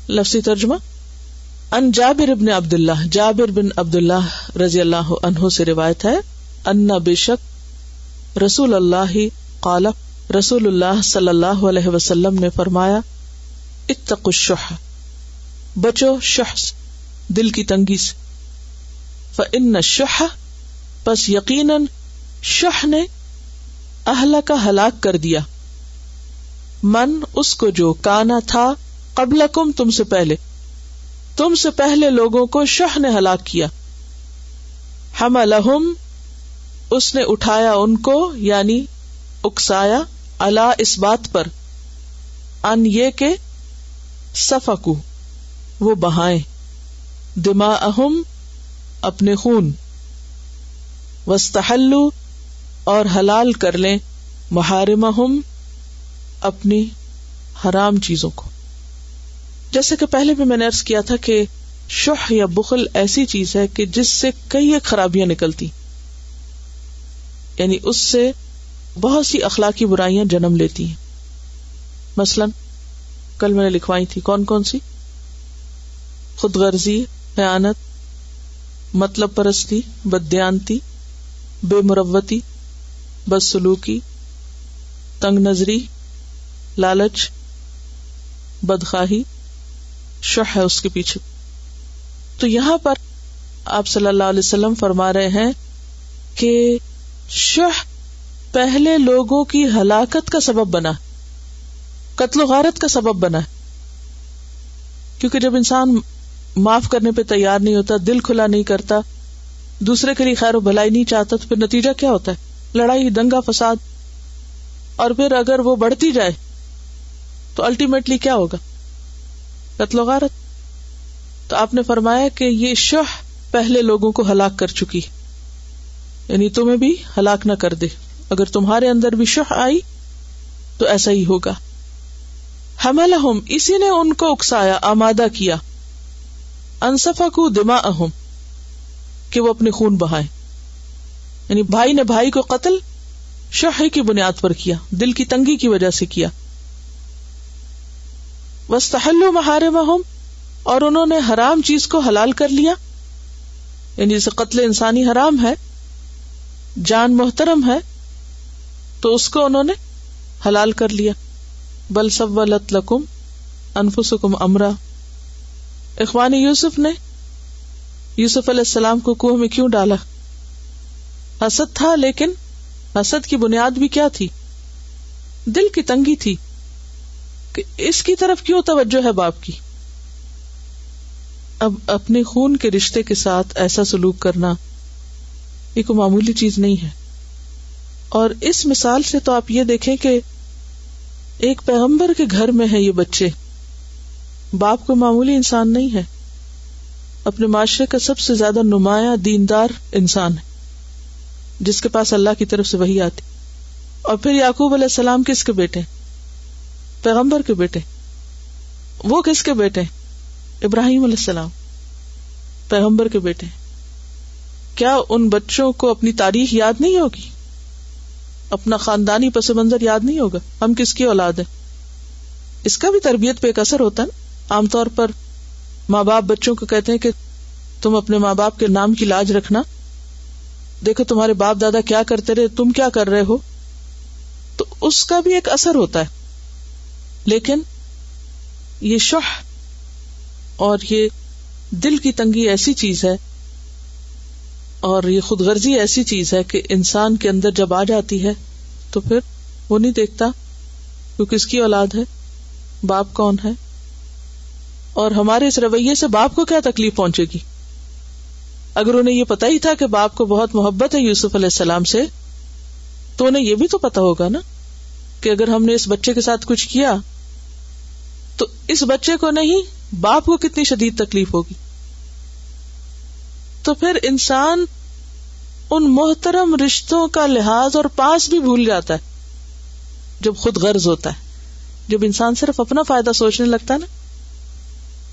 A: لفظی ترجمہ ان جابر ابن عبد اللہ جابر بن عبد اللہ رضی اللہ عنہ سے روایت ہے، ان بے شک رسول اللہ قال، رسول اللہ صلی اللہ علیہ وسلم نے فرمایا اتق الشح، بچو شح دل کی تنگی سے فان الشح، پس یقیناً شح نے اہل کا ہلاک کر دیا۔ من اس کو جو کانا تھا قبل کم تم سے پہلے۔ تم سے پہلے لوگوں کو شہ نے ہلاک کیا۔ ہم الحم اس نے اٹھایا ان کو یعنی اکسایا اللہ اس بات پر۔ ان یہ کہ سفکو وہ بہائیں۔ دما اہم اپنے خون۔ وسطلو اور حلال کر لیں محارم اپنی حرام چیزوں کو۔ جیسے کہ پہلے بھی میں نے ارض کیا تھا کہ شہ یا بخل ایسی چیز ہے کہ جس سے کئی ایک خرابیاں نکلتی۔ یعنی اس سے بہت سی اخلاقی برائیاں جنم لیتی ہیں۔ مثلاً، کل میں نے لکھوائی تھی، کون کون سی؟ خود غرضی حیانت مطلب پرستی بدیانتی بے مروتی بد سلوکی، تنگ نظری، لالچ، بدخواہی شہ ہے اس کے پیچھے۔ تو یہاں پر آپ صلی اللہ علیہ وسلم فرما رہے ہیں کہ شہ پہلے لوگوں کی ہلاکت کا سبب بنا، قتل و غارت کا سبب بنا۔ کیونکہ جب انسان معاف کرنے پہ تیار نہیں ہوتا، دل کھلا نہیں کرتا، دوسرے کے لیے خیر و بھلائی نہیں چاہتا، تو پھر نتیجہ کیا ہوتا ہے؟ لڑائی دنگا فساد اور پھر اگر وہ بڑھتی جائے تو الٹیمیٹلی کیا ہوگا؟ قتل و غارت۔ تو آپ نے فرمایا کہ یہ شہ پہلے لوگوں کو ہلاک کر چکی۔ یعنی تمہیں بھی ہلاک نہ کر دے۔ اگر تمہارے اندر بھی شہ آئی تو ایسا ہی ہوگا۔ حمل اسی نے ان کو اکسایا، آمادہ کیا۔ انصفا کو دما اہم کہ وہ اپنے خون بہائے یعنی بھائی نے بھائی کو قتل شہ کی بنیاد پر کیا، دل کی تنگی کی وجہ سے کیا۔ وسطل محارم اور انہوں نے حرام چیز کو حلال کر لیا۔ یعنی جیسے قتل انسانی حرام ہے، جان محترم ہے، تو اس کو انہوں نے حلال کر لیا۔ بل سب لکم انفسکم امرا۔ اخوان یوسف نے یوسف علیہ السلام کو کنو میں کیوں ڈالا؟ حسد تھا لیکن حسد کی بنیاد بھی کیا تھی؟ دل کی تنگی تھی کہ اس کی طرف کیوں توجہ ہے باپ کی؟ اب اپنے خون کے رشتے کے ساتھ ایسا سلوک کرنا یہ کوئی معمولی چیز نہیں ہے۔ اور اس مثال سے تو آپ یہ دیکھیں کہ ایک پیغمبر کے گھر میں ہے یہ بچے۔ باپ کو معمولی انسان نہیں ہے۔ اپنے معاشرے کا سب سے زیادہ نمایاں دیندار انسان ہے۔ جس کے پاس اللہ کی طرف سے وہی آتی۔ اور پھر یعقوب علیہ السلام کس کے بیٹے پیغمبر کے بیٹے۔ وہ کس کے بیٹے ابراہیم علیہ السلام۔ پیغمبر کے بیٹے کیا ان بچوں کو اپنی تاریخ یاد نہیں ہوگی؟ اپنا خاندانی پس منظر یاد نہیں ہوگا؟ ہم کس کی اولاد ہیں؟ اس کا بھی تربیت پہ ایک اثر ہوتا ہے عام طور پر ماں باپ بچوں کو کہتے ہیں کہ تم اپنے ماں باپ کے نام کی لاج رکھنا۔ دیکھو تمہارے باپ دادا کیا کرتے رہے، تم کیا کر رہے ہو؟ تو اس کا بھی ایک اثر ہوتا ہے۔ لیکن یہ شہ اور یہ دل کی تنگی ایسی چیز ہے اور یہ خود غرضی ایسی چیز ہے کہ انسان کے اندر جب آ جاتی ہے تو پھر وہ نہیں دیکھتا وہ کس کی اولاد ہے، باپ کون ہے۔ اور ہمارے اس رویے سے باپ کو کیا تکلیف پہنچے گی؟ اگر انہیں یہ پتا ہی تھا کہ باپ کو بہت محبت ہے یوسف علیہ السلام سے، تو انہیں یہ بھی تو پتا ہوگا نا کہ اگر ہم نے اس بچے کے ساتھ کچھ کیا، تو اس بچے کو نہیں، باپ کو کتنی شدید تکلیف ہوگی۔ تو پھر انسان ان محترم رشتوں کا لحاظ اور پاس بھی بھول جاتا ہے۔ جب خود غرض ہوتا ہے، جب انسان صرف اپنا فائدہ سوچنے لگتا ہے نا،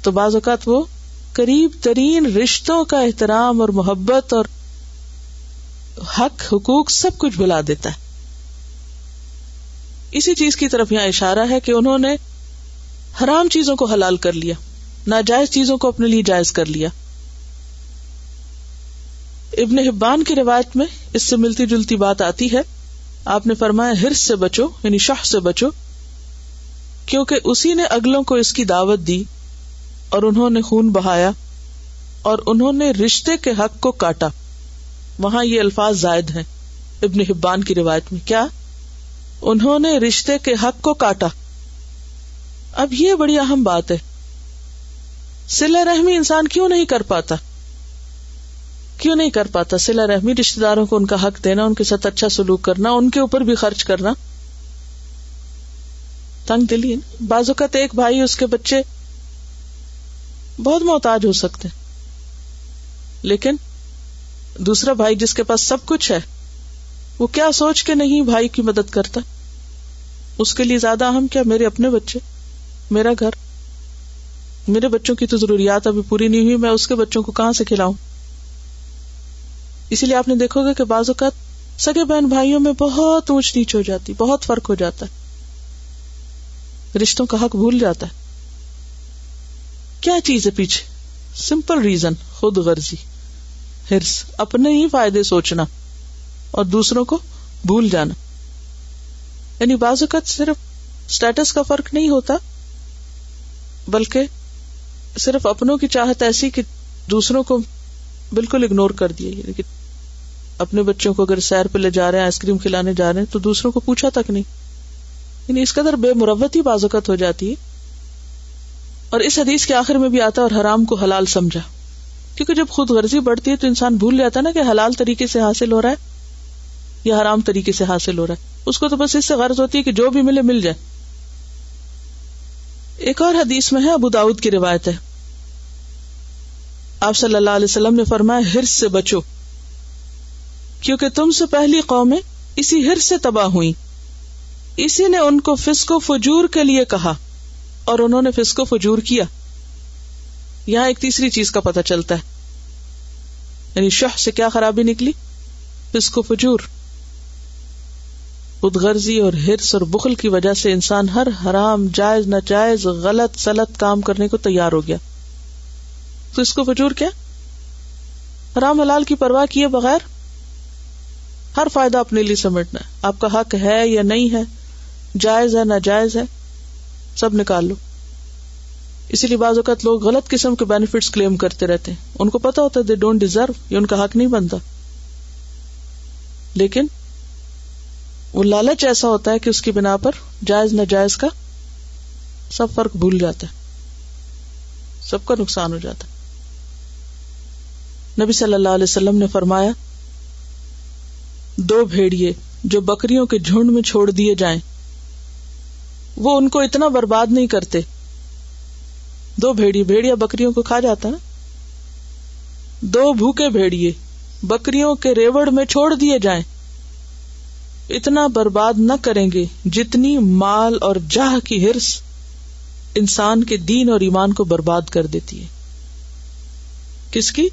A: تو بعض اوقات وہ قریب ترین رشتوں کا احترام اور محبت اور حق حقوق سب کچھ بلا دیتا ہے۔ اسی چیز کی طرف یہاں اشارہ ہے کہ انہوں نے حرام چیزوں کو حلال کر لیا، ناجائز چیزوں کو اپنے لیے جائز کر لیا۔ ابن حبان کی روایت میں اس سے ملتی جلتی بات آتی ہے۔ آپ نے فرمایا ہرس سے بچو یعنی شاہ سے بچو، کیونکہ اسی نے اگلوں کو اس کی دعوت دی۔ اور انہوں نے خون بہایا اور انہوں نے رشتے کے حق کو کاٹا۔ وہاں یہ الفاظ زائد ہیں۔ ابن حبان کی روایت میں کیا؟ انہوں نے رشتے کے حق کو کاٹا۔ اب یہ بڑی اہم بات ہے۔ سلا رحمی انسان کیوں نہیں کر پاتا؟ کیوں نہیں کر پاتا سلا رحمی رشتے داروں کو ان کا حق دینا، ان کے ساتھ اچھا سلوک کرنا، ان کے اوپر بھی خرچ کرنا؟ تنگ دلی بعض اوقات ایک بھائی اس کے بچے بہت محتاج ہو سکتے لیکن دوسرا بھائی جس کے پاس سب کچھ ہے، وہ کیا سوچ کے نہیں بھائی کی مدد کرتا؟ اس کے لیے زیادہ اہم کیا میرے اپنے بچے؟ میرا گھر۔ میرے بچوں کی تو ضروریات ابھی پوری نہیں ہوئی، میں اس کے بچوں کو کہاں سے کھلاؤں؟ اسی لیے آپ نے دیکھو گے کہ بعض اوقات سگے بہن بھائیوں میں بہت اونچ نیچ ہو جاتی، بہت فرق ہو جاتا ہے۔ رشتوں کا حق بھول جاتا ہے۔ کیا چیز ہے پیچھے؟ سمپل ریزن خود غرضی۔ ہرس، اپنے ہی فائدے سوچنا اور دوسروں کو بھول جانا۔ یعنی بعض اوقات صرف اسٹیٹس کا فرق نہیں ہوتا، بلکہ صرف اپنوں کی چاہت ایسی کہ دوسروں کو بالکل اگنور کر دیا یعنی اپنے بچوں کو اگر سیر پہ لے جا رہے ہیں آئس کریم کھلانے جا رہے ہیں، تو دوسروں کو پوچھا تک نہیں۔ یعنی اس قدر بے مروت ہی بازوقت ہو جاتی ہے۔ اور اس حدیث کے آخر میں بھی آتا ہے اور حرام کو حلال سمجھا۔ کیونکہ جب خود غرضی بڑھتی ہے تو انسان بھول جاتا ہے نا کہ حلال طریقے سے حاصل ہو رہا ہے یا حرام طریقے سے حاصل ہو رہا ہے۔ اس کو تو بس اس سے غرض ہوتی ہے کہ جو بھی ملے مل جائے۔ ایک اور حدیث میں ہے، ابو داود کی روایت ہے۔ آپ صلی اللہ علیہ وسلم نے فرمایا، ہرس سے بچو۔ کیونکہ تم سے پہلی قومیں اسی ہرس سے تباہ ہوئی اسی نے ان کو فسکو فجور کے لیے کہا۔ اور انہوں نے فسکو فجور کیا۔ یہاں ایک تیسری چیز کا پتہ چلتا ہے۔ یعنی شہ سے کیا خرابی نکلی؟ فسکو فجور۔ غرضی اور ہرس اور بخل کی وجہ سے انسان ہر حرام، جائز، ناجائز، غلط، سلط کام کرنے کو تیار ہو گیا۔ تو اس کو فجور کیا؟ حرام حلال کی پرواہ کیے بغیر۔ ہر فائدہ اپنے لیے سمیٹنا ہے آپ کا حق ہے یا نہیں ہے؟ جائز ہے، ناجائز ہے؟ سب نکال لو۔ اسی لیے بعض اوقات لوگ غلط قسم کے بینیفٹس کلیم کرتے رہتے ہیں۔ ان کو پتا ہوتا ہے دے ڈونٹ ڈیزرو یہ ان کا حق نہیں بنتا۔ لیکن وہ لالچ ایسا ہوتا ہے کہ اس کی بنا پر جائز، ناجائز کا سب فرق بھول جاتا ہے۔ سب کا نقصان ہو جاتا ہے۔ نبی صلی اللہ علیہ وسلم نے فرمایا، دو بھیڑیے جو بکریوں کے جھنڈ میں چھوڑ دیے جائیں وہ ان کو اتنا برباد نہیں کرتے۔ دو بھیڑیے بھیڑیا بکریوں کو کھا جاتا نا۔ دو بھوکے بھیڑیے بکریوں کے ریوڑ میں چھوڑ دیے جائیں۔ اتنا برباد نہ کریں گے جتنی مال اور جاہ کی ہرس انسان کے دین اور ایمان کو برباد کر دیتی ہے۔ کس کی؟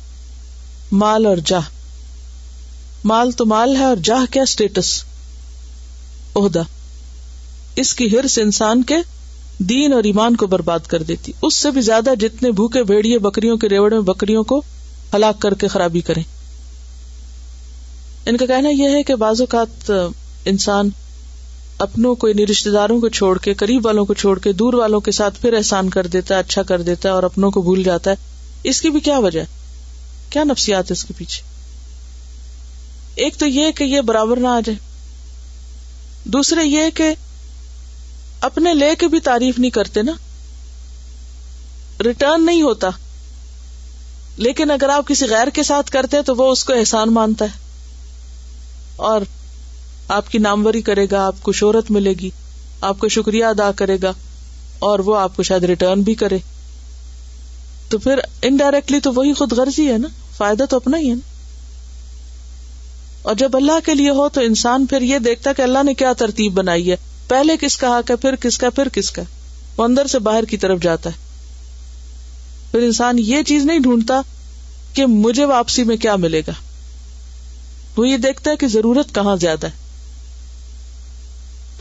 A: مال اور جاہ۔ مال تو مال ہے اور جاہ کیا اسٹیٹس عہدہ۔ اس کی ہرس انسان کے دین اور ایمان کو برباد کر دیتی۔ اس سے بھی زیادہ جتنے بھوکے بھیڑیے بکریوں کے ریوڑ میں بکریوں کو ہلاک کر کے خرابی کریں۔ ان کا کہنا یہ ہے کہ بعض اوقات انسان اپنوں کو یعنی رشتے داروں کو چھوڑ کے، قریب والوں کو چھوڑ کے، دور والوں کے ساتھ پھر احسان کر دیتا ہے اچھا کر دیتا ہے اور اپنوں کو بھول جاتا ہے۔ اس کی بھی کیا وجہ کیا نفسیات ہے اس کے پیچھے؟ ایک تو یہ کہ یہ برابر نہ آ جائے۔ دوسرے یہ کہ اپنے لے کے بھی تعریف نہیں کرتے نا۔ ریٹرن نہیں ہوتا۔ لیکن اگر آپ کسی غیر کے ساتھ کرتے ہیں تو وہ اس کو احسان مانتا ہے۔ اور آپ کی ناموری کرے گا، آپ کو شہرت ملے گی، آپ کو شکریہ ادا کرے گا، اور وہ آپ کو شاید ریٹرن بھی کرے۔ تو پھر انڈائریکٹلی تو وہی خود غرضی ہے نا۔ فائدہ تو اپنا ہی ہے نا۔ اور جب اللہ کے لیے ہو تو انسان پھر یہ دیکھتا کہ اللہ نے کیا ترتیب بنائی ہے۔ پہلے کس کا حق ہے، پھر کس کا، پھر کس کا؟ وہ اندر سے باہر کی طرف جاتا ہے۔ پھر انسان یہ چیز نہیں ڈھونڈتا کہ مجھے واپسی میں کیا ملے گا۔ وہ یہ دیکھتا ہے کہ ضرورت کہاں زیادہ ہے۔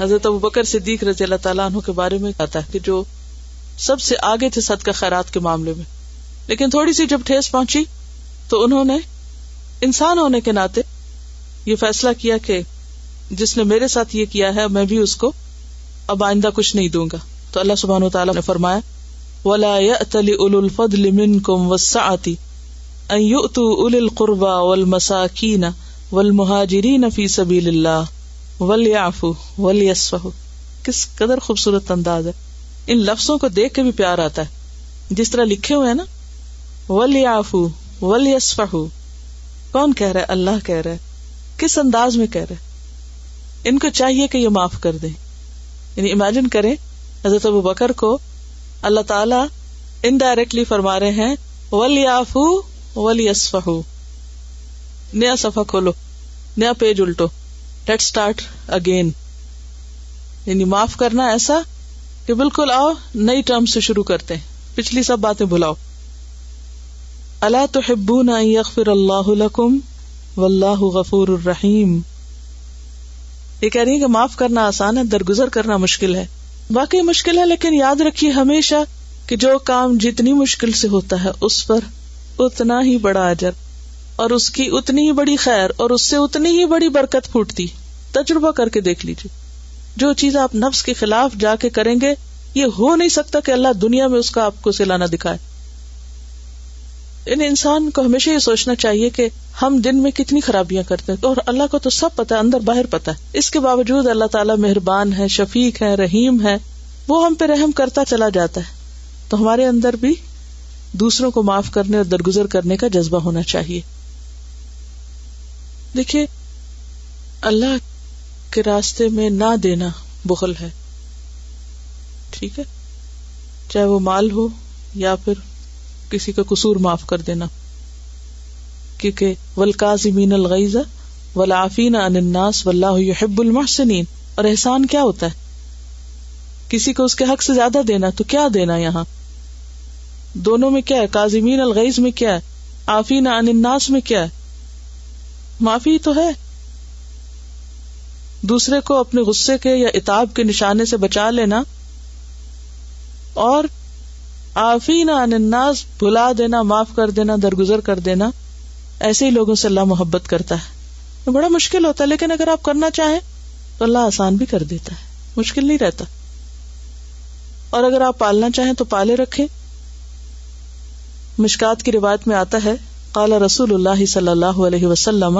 A: حضرت ابو بکر صدیق رضی اللہ تعالیٰ عنہ کے بارے میں کہتا ہے کہ جو سب سے آگے تھے صدقہ خیرات کے معاملے میں۔ لیکن تھوڑی سی جب ٹھیس پہنچی تو انہوں نے انسان ہونے کے ناطے یہ فیصلہ کیا کہ جس نے میرے ساتھ یہ کیا ہے، میں بھی اس کو اب آئندہ کچھ نہیں دوں گا۔ تو اللہ سبحان و تعالیٰ نے فرمایا، ولا يأتل أولو الفضل منكم والسعة أن يؤتوا أولي القربى والمساكين والمهاجرين في سبيل الله وليعفوا وليصفحوا کس قدر خوبصورت انداز ہے۔ ان لفظوں کو دیکھ کے بھی پیار آتا ہے۔ جس طرح لکھے ہوئے ہیں نا ولیعفو ولیصفحوا کون کہہ رہا ہے؟ اللہ کہہ رہا ہے۔ کس انداز میں کہہ رہا ہے؟ ان کو چاہیے کہ یہ معاف کر دیں۔ یعنی امیجن کریں، حضرت ابو بکر کو اللہ تعالیٰ انڈائریکٹلی فرما رہے ہیں ولی آفو ولی نیا سفا کھولو، نیا پیج الٹو۔ لیٹ اسٹارٹ اگین یعنی معاف کرنا ایسا کہ بالکل آؤ، نئی ٹرم سے شروع کرتے ہیں۔ پچھلی سب باتیں بلاؤ اللہ تو ہبو نہ یغفر اللہ لکم واللہ غفور الرحیم یہ کہہ رہی ہے کہ معاف کرنا آسان ہے، درگزر کرنا مشکل ہے۔ واقعی مشکل ہے، لیکن یاد رکھیے ہمیشہ کہ جو کام جتنی مشکل سے ہوتا ہے، اس پر اتنا ہی بڑا اجر، اور اس کی اتنی ہی بڑی خیر، اور اس سے اتنی ہی بڑی برکت پھوٹتی۔ تجربہ کر کے دیکھ لیجیے جو چیز آپ نفس کے خلاف جا کے کریں گے، یہ ہو نہیں سکتا کہ اللہ دنیا میں اس کا آپ کو سلانا دکھائے۔ ان انسان کو ہمیشہ یہ سوچنا چاہیے کہ ہم دن میں کتنی خرابیاں کرتے ہیں اور اللہ کو تو سب پتا ہے، اندر باہر پتا ہے۔ اس کے باوجود اللہ تعالیٰ مہربان ہے، شفیق ہے، رحیم ہے، وہ ہم پہ رحم کرتا چلا جاتا ہے۔ تو ہمارے اندر بھی دوسروں کو معاف کرنے اور درگزر کرنے کا جذبہ ہونا چاہیے۔ دیکھیے، اللہ کے راستے میں نہ دینا بخل ہے۔ ٹھیک ہے؟ چاہے وہ مال ہو یا پھر کسی کا قصور معاف کر دینا۔ کیونکہ ولکاظمین الغیز ولافین ان الناس واللہ يحب المحسنین۔ اور احسان کیا ہوتا ہے؟ کسی کو اس کے حق سے زیادہ دینا تو کیا دینا یہاں؟ دونوں میں کیا ہے؟ کاظمین الغیز میں کیا ہے؟ آفین ان الناس میں کیا ہے؟ معافی تو ہے۔ دوسرے کو اپنے غصے کے یا اتاب کے نشانے سے بچا لینا۔ اور آفین ان الناس، بھلا دینا، معاف کر دینا، درگزر کر دینا، ایسے ہی لوگوں سے اللہ محبت کرتا ہے۔ بڑا مشکل ہوتا ہے، لیکن اگر آپ کرنا چاہیں تو اللہ آسان بھی کر دیتا ہے۔ مشکل نہیں رہتا۔ اور اگر آپ پالنا چاہیں تو پالے رکھے مشکات کی روایت میں آتا ہے کالا رسول اللہ صلی اللہ علیہ وسلم،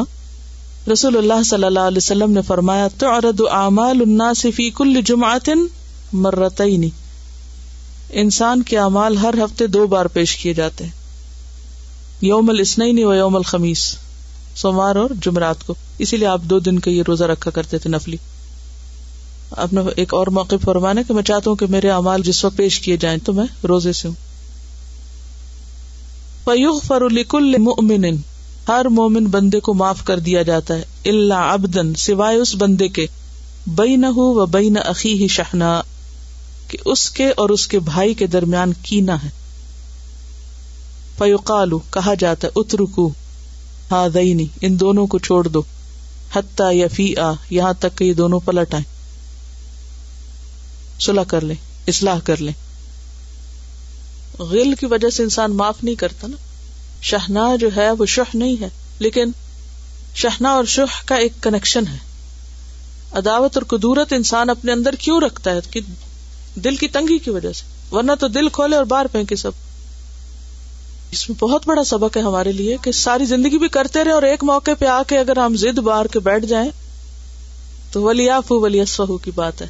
A: رسول اللہ صلی اللہ علیہ وسلم نے فرمایا تو اعمال الناس فی کل جمعت مرتعین انسان کے اعمال ہر ہفتے دو بار پیش کیے جاتے ہیں۔ یوم الاسنین و یوم الخمیس، سوموار اور جمعرات کو۔ اسی لیے آپ دو دن کا یہ روزہ رکھا کرتے تھے نفلی۔ آپ نے ایک اور موقع فرمانا کہ میں چاہتا ہوں کہ میرے اعمال جس وقت پیش کیے جائیں تو میں روزے سے ہوں۔ فیغفر لکل مؤمن، ہر مومن بندے کو معاف کر دیا جاتا ہے۔ اللہ ابدن سوائے اس بندے کے۔ بین و بین عقی شہنا کہ اس کے اور اس کے بھائی کے درمیان کینا ہے۔ فیوقالو کہا جاتا ہے، اترکو ہاں دئی ان دونوں کو چھوڑ دو۔ حتیٰ یا فی آ یہاں تک کہ یہ دونوں پلٹ آئے سلح کر لیں، اصلاح کر لیں۔ غل کی وجہ سے انسان معاف نہیں کرتا نا۔ شہنا جو ہے، وہ شہ نہیں ہے، لیکن شہنا اور شہ کا ایک کنیکشن ہے۔ عداوت اور قدورت انسان اپنے اندر کیوں رکھتا ہے؟ کہ دل کی تنگی کی وجہ سے، ورنہ تو دل کھولے اور باہر پھینکے سب۔ اس میں بہت بڑا سبق ہے ہمارے لیے کہ ساری زندگی بھی کرتے رہے اور ایک موقع پہ آ کے اگر ہم زد بار کے بیٹھ جائیں، تو ولی آف ولی کی بات ہے۔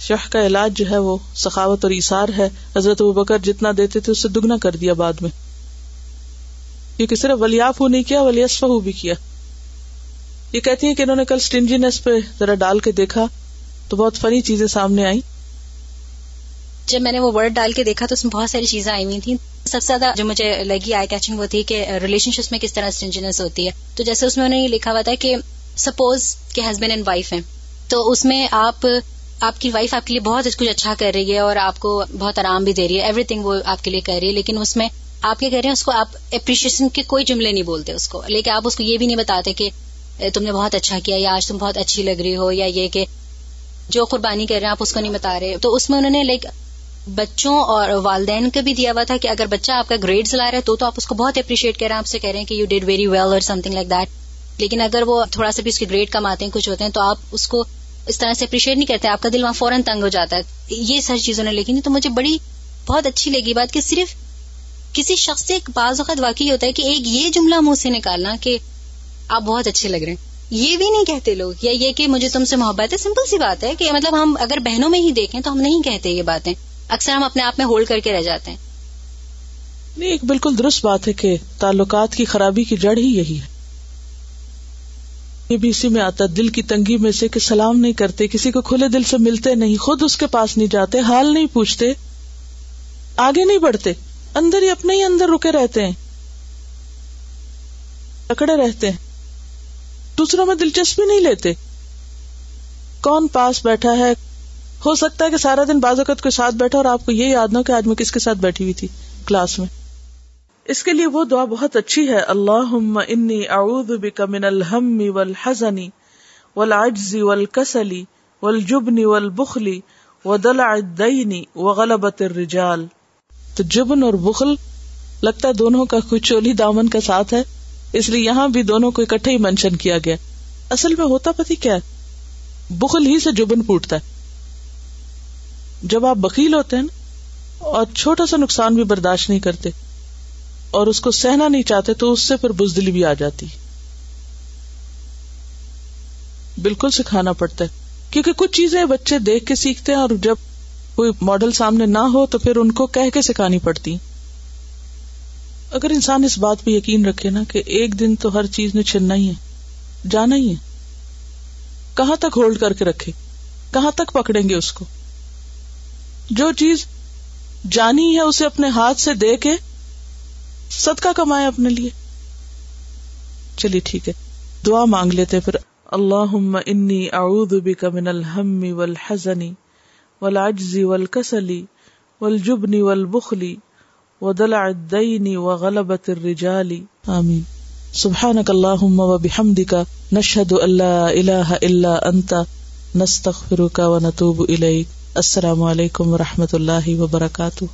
A: شہ کا علاج جو ہے وہ سخاوت اور ایسار ہے۔ حضرت وہ بکر جتنا دیتے تھے اسے دگنا کر دیا بعد میں۔ کیونکہ صرف ولیاف ہو نہیں کیا ولیسف بھی کیا۔ یہ کہتی ہیں کہ انہوں نے کل اسٹنجینس پہ ذرا ڈال کے دیکھا۔ تو بہت فنی چیزیں سامنے آئی
B: جب میں نے وہ ورڈ ڈال کے دیکھا تو اس میں بہت ساری چیزیں آئی ہوئی تھیں۔ سب سے زیادہ جو مجھے لگی آئی کیچنگ وہ تھی کہ ریلیشن شپ میں کس طرح اسٹنجینس ہوتی ہے۔ تو جیسے اس میں انہوں نے یہ لکھا ہوا تھا کہ سپوز کہ ہسبینڈ اینڈ وائف ہیں۔ تو اس میں آپ آپ کی وائف آپ کے لیے بہت کچھ اچھا کر رہی ہے اور آپ کو بہت آرام بھی دے رہی ہے۔ ایوری تھنگ وہ آپ کے لیے کر رہی ہے۔ لیکن اس میں آپ کیا کر رہے ہیں؟ اس کو آپ اپریشیشن کے کوئی جملے نہیں بولتے اس کو۔ لیکن آپ اس کو یہ بھی نہیں بتاتے کہ، تم نے بہت اچھا کیا یا آج تم بہت اچھی لگ رہی ہو یا یہ کہ جو قربانی کر رہے ہیں، آپ اس کو نہیں بتا رہے۔ تو اس میں انہوں نے لائک بچوں اور والدین کا بھی دیا ہوا تھا کہ اگر بچہ آپ کا گریڈ لا رہا ہے تو آپ اس کو بہت اپریشیٹ کر رہے ہیں۔ آپ سے کہہ رہے ہیں کہ یو ڈیڈ ویری ویل اور سم تھنگ لائک دیٹ لیکن اگر وہ تھوڑا سا بھی اس کے گریڈ کم آتے ہیں، کچھ ہوتے ہیں، تو آپ اس کو اس طرح سے اپریشیٹ نہیں کرتے۔ آپ کا دل وہاں فوراً تنگ ہو جاتا ہے۔ یہ ساری چیزوں نے لیکن تو مجھے بڑی بہت اچھی لگی بات کہ صرف کسی شخص سے ایک بعض وقت واقعی ہوتا ہے کہ ایک یہ جملہ منہ سے نکالنا کہ آپ بہت اچھے لگ رہے ہیں۔ یہ بھی نہیں کہتے لوگ. یا یہ کہ مجھے تم سے محبت ہے سمپل سی بات ہے کہ مطلب ہم اگر بہنوں میں ہی دیکھیں تو ہم نہیں کہتے یہ باتیں. اکثر ہم اپنے آپ میں ہولڈ کر کے رہ جاتے ہیں.
A: نہیں، ایک بالکل درست بات ہے کہ تعلقات کی خرابی کی جڑ ہی یہی ہے. یہ بھی اسی میں آتا دل کی تنگی میں سے کہ سلام نہیں کرتے، کسی کو کھلے دل سے ملتے نہیں، خود اس کے پاس نہیں جاتے، حال نہیں پوچھتے، آگے نہیں بڑھتے، اندر ہی اپنے ہی اندر رکے رہتے ہیں اکڑے رہتے ہیں۔ دوسروں میں دلچسپی نہیں لیتے۔ کون پاس بیٹھا ہے؟ ہو سکتا ہے کہ سارا دن باز اوقات کے ساتھ بیٹھا اور آپ کو یہ یاد نہ کہ آج میں کس کے ساتھ بیٹھی ہوئی تھی کلاس میں۔ اس کے لیے وہ دعا بہت اچھی ہے۔ اللہ انی اعوذ بک من الحم والحزن والعجز والکسل والجبن والبخل ودلع الدین وغلبت الرجال۔ تو جبن اور بخل لگتا ہے دونوں کا کوئی چولی دامن کا ساتھ ہے؟ اس لیے یہاں بھی دونوں کو اکٹھے ہی مینشن کیا گیا۔ اصل میں ہوتا پتی کیا بخل ہی سے جبن پوٹتا ہے۔ جب آپ بکیل ہوتے ہیں اور چھوٹا سا نقصان بھی برداشت نہیں کرتے اور اس کو سہنا نہیں چاہتے تو اس سے پھر بزدلی بھی آ جاتی۔ بالکل سکھانا پڑتا ہے۔ کیونکہ کچھ چیزیں بچے دیکھ کے سیکھتے ہیں اور جب کوئی ماڈل سامنے نہ ہو تو پھر ان کو کہہ کے سکھانی پڑتی اگر انسان اس بات پہ یقین رکھے نا کہ ایک دن تو ہر چیز نے چھننا ہی ہے، جانا ہی ہے۔ کہاں تک ہولڈ کر کے رکھے؟ کہاں تک پکڑیں گے اس کو؟ جو چیز جانی ہے اسے اپنے ہاتھ سے دے کے صدقہ کمائے اپنے لیے۔ چلیے ٹھیک ہے، دعا مانگ لیتے پھر۔ اللہ انی اعوذ بک من الحم والحزن والعجز والکسل والجبن والبخل ودلع الدين وغلبت الرجال. آمين. سبحانك اللهم وبحمدك نشهد أن لا إله إلا أنت نستغفرك ونتوب إليك. السلام علیکم و رحمۃ اللہ وبرکاتہ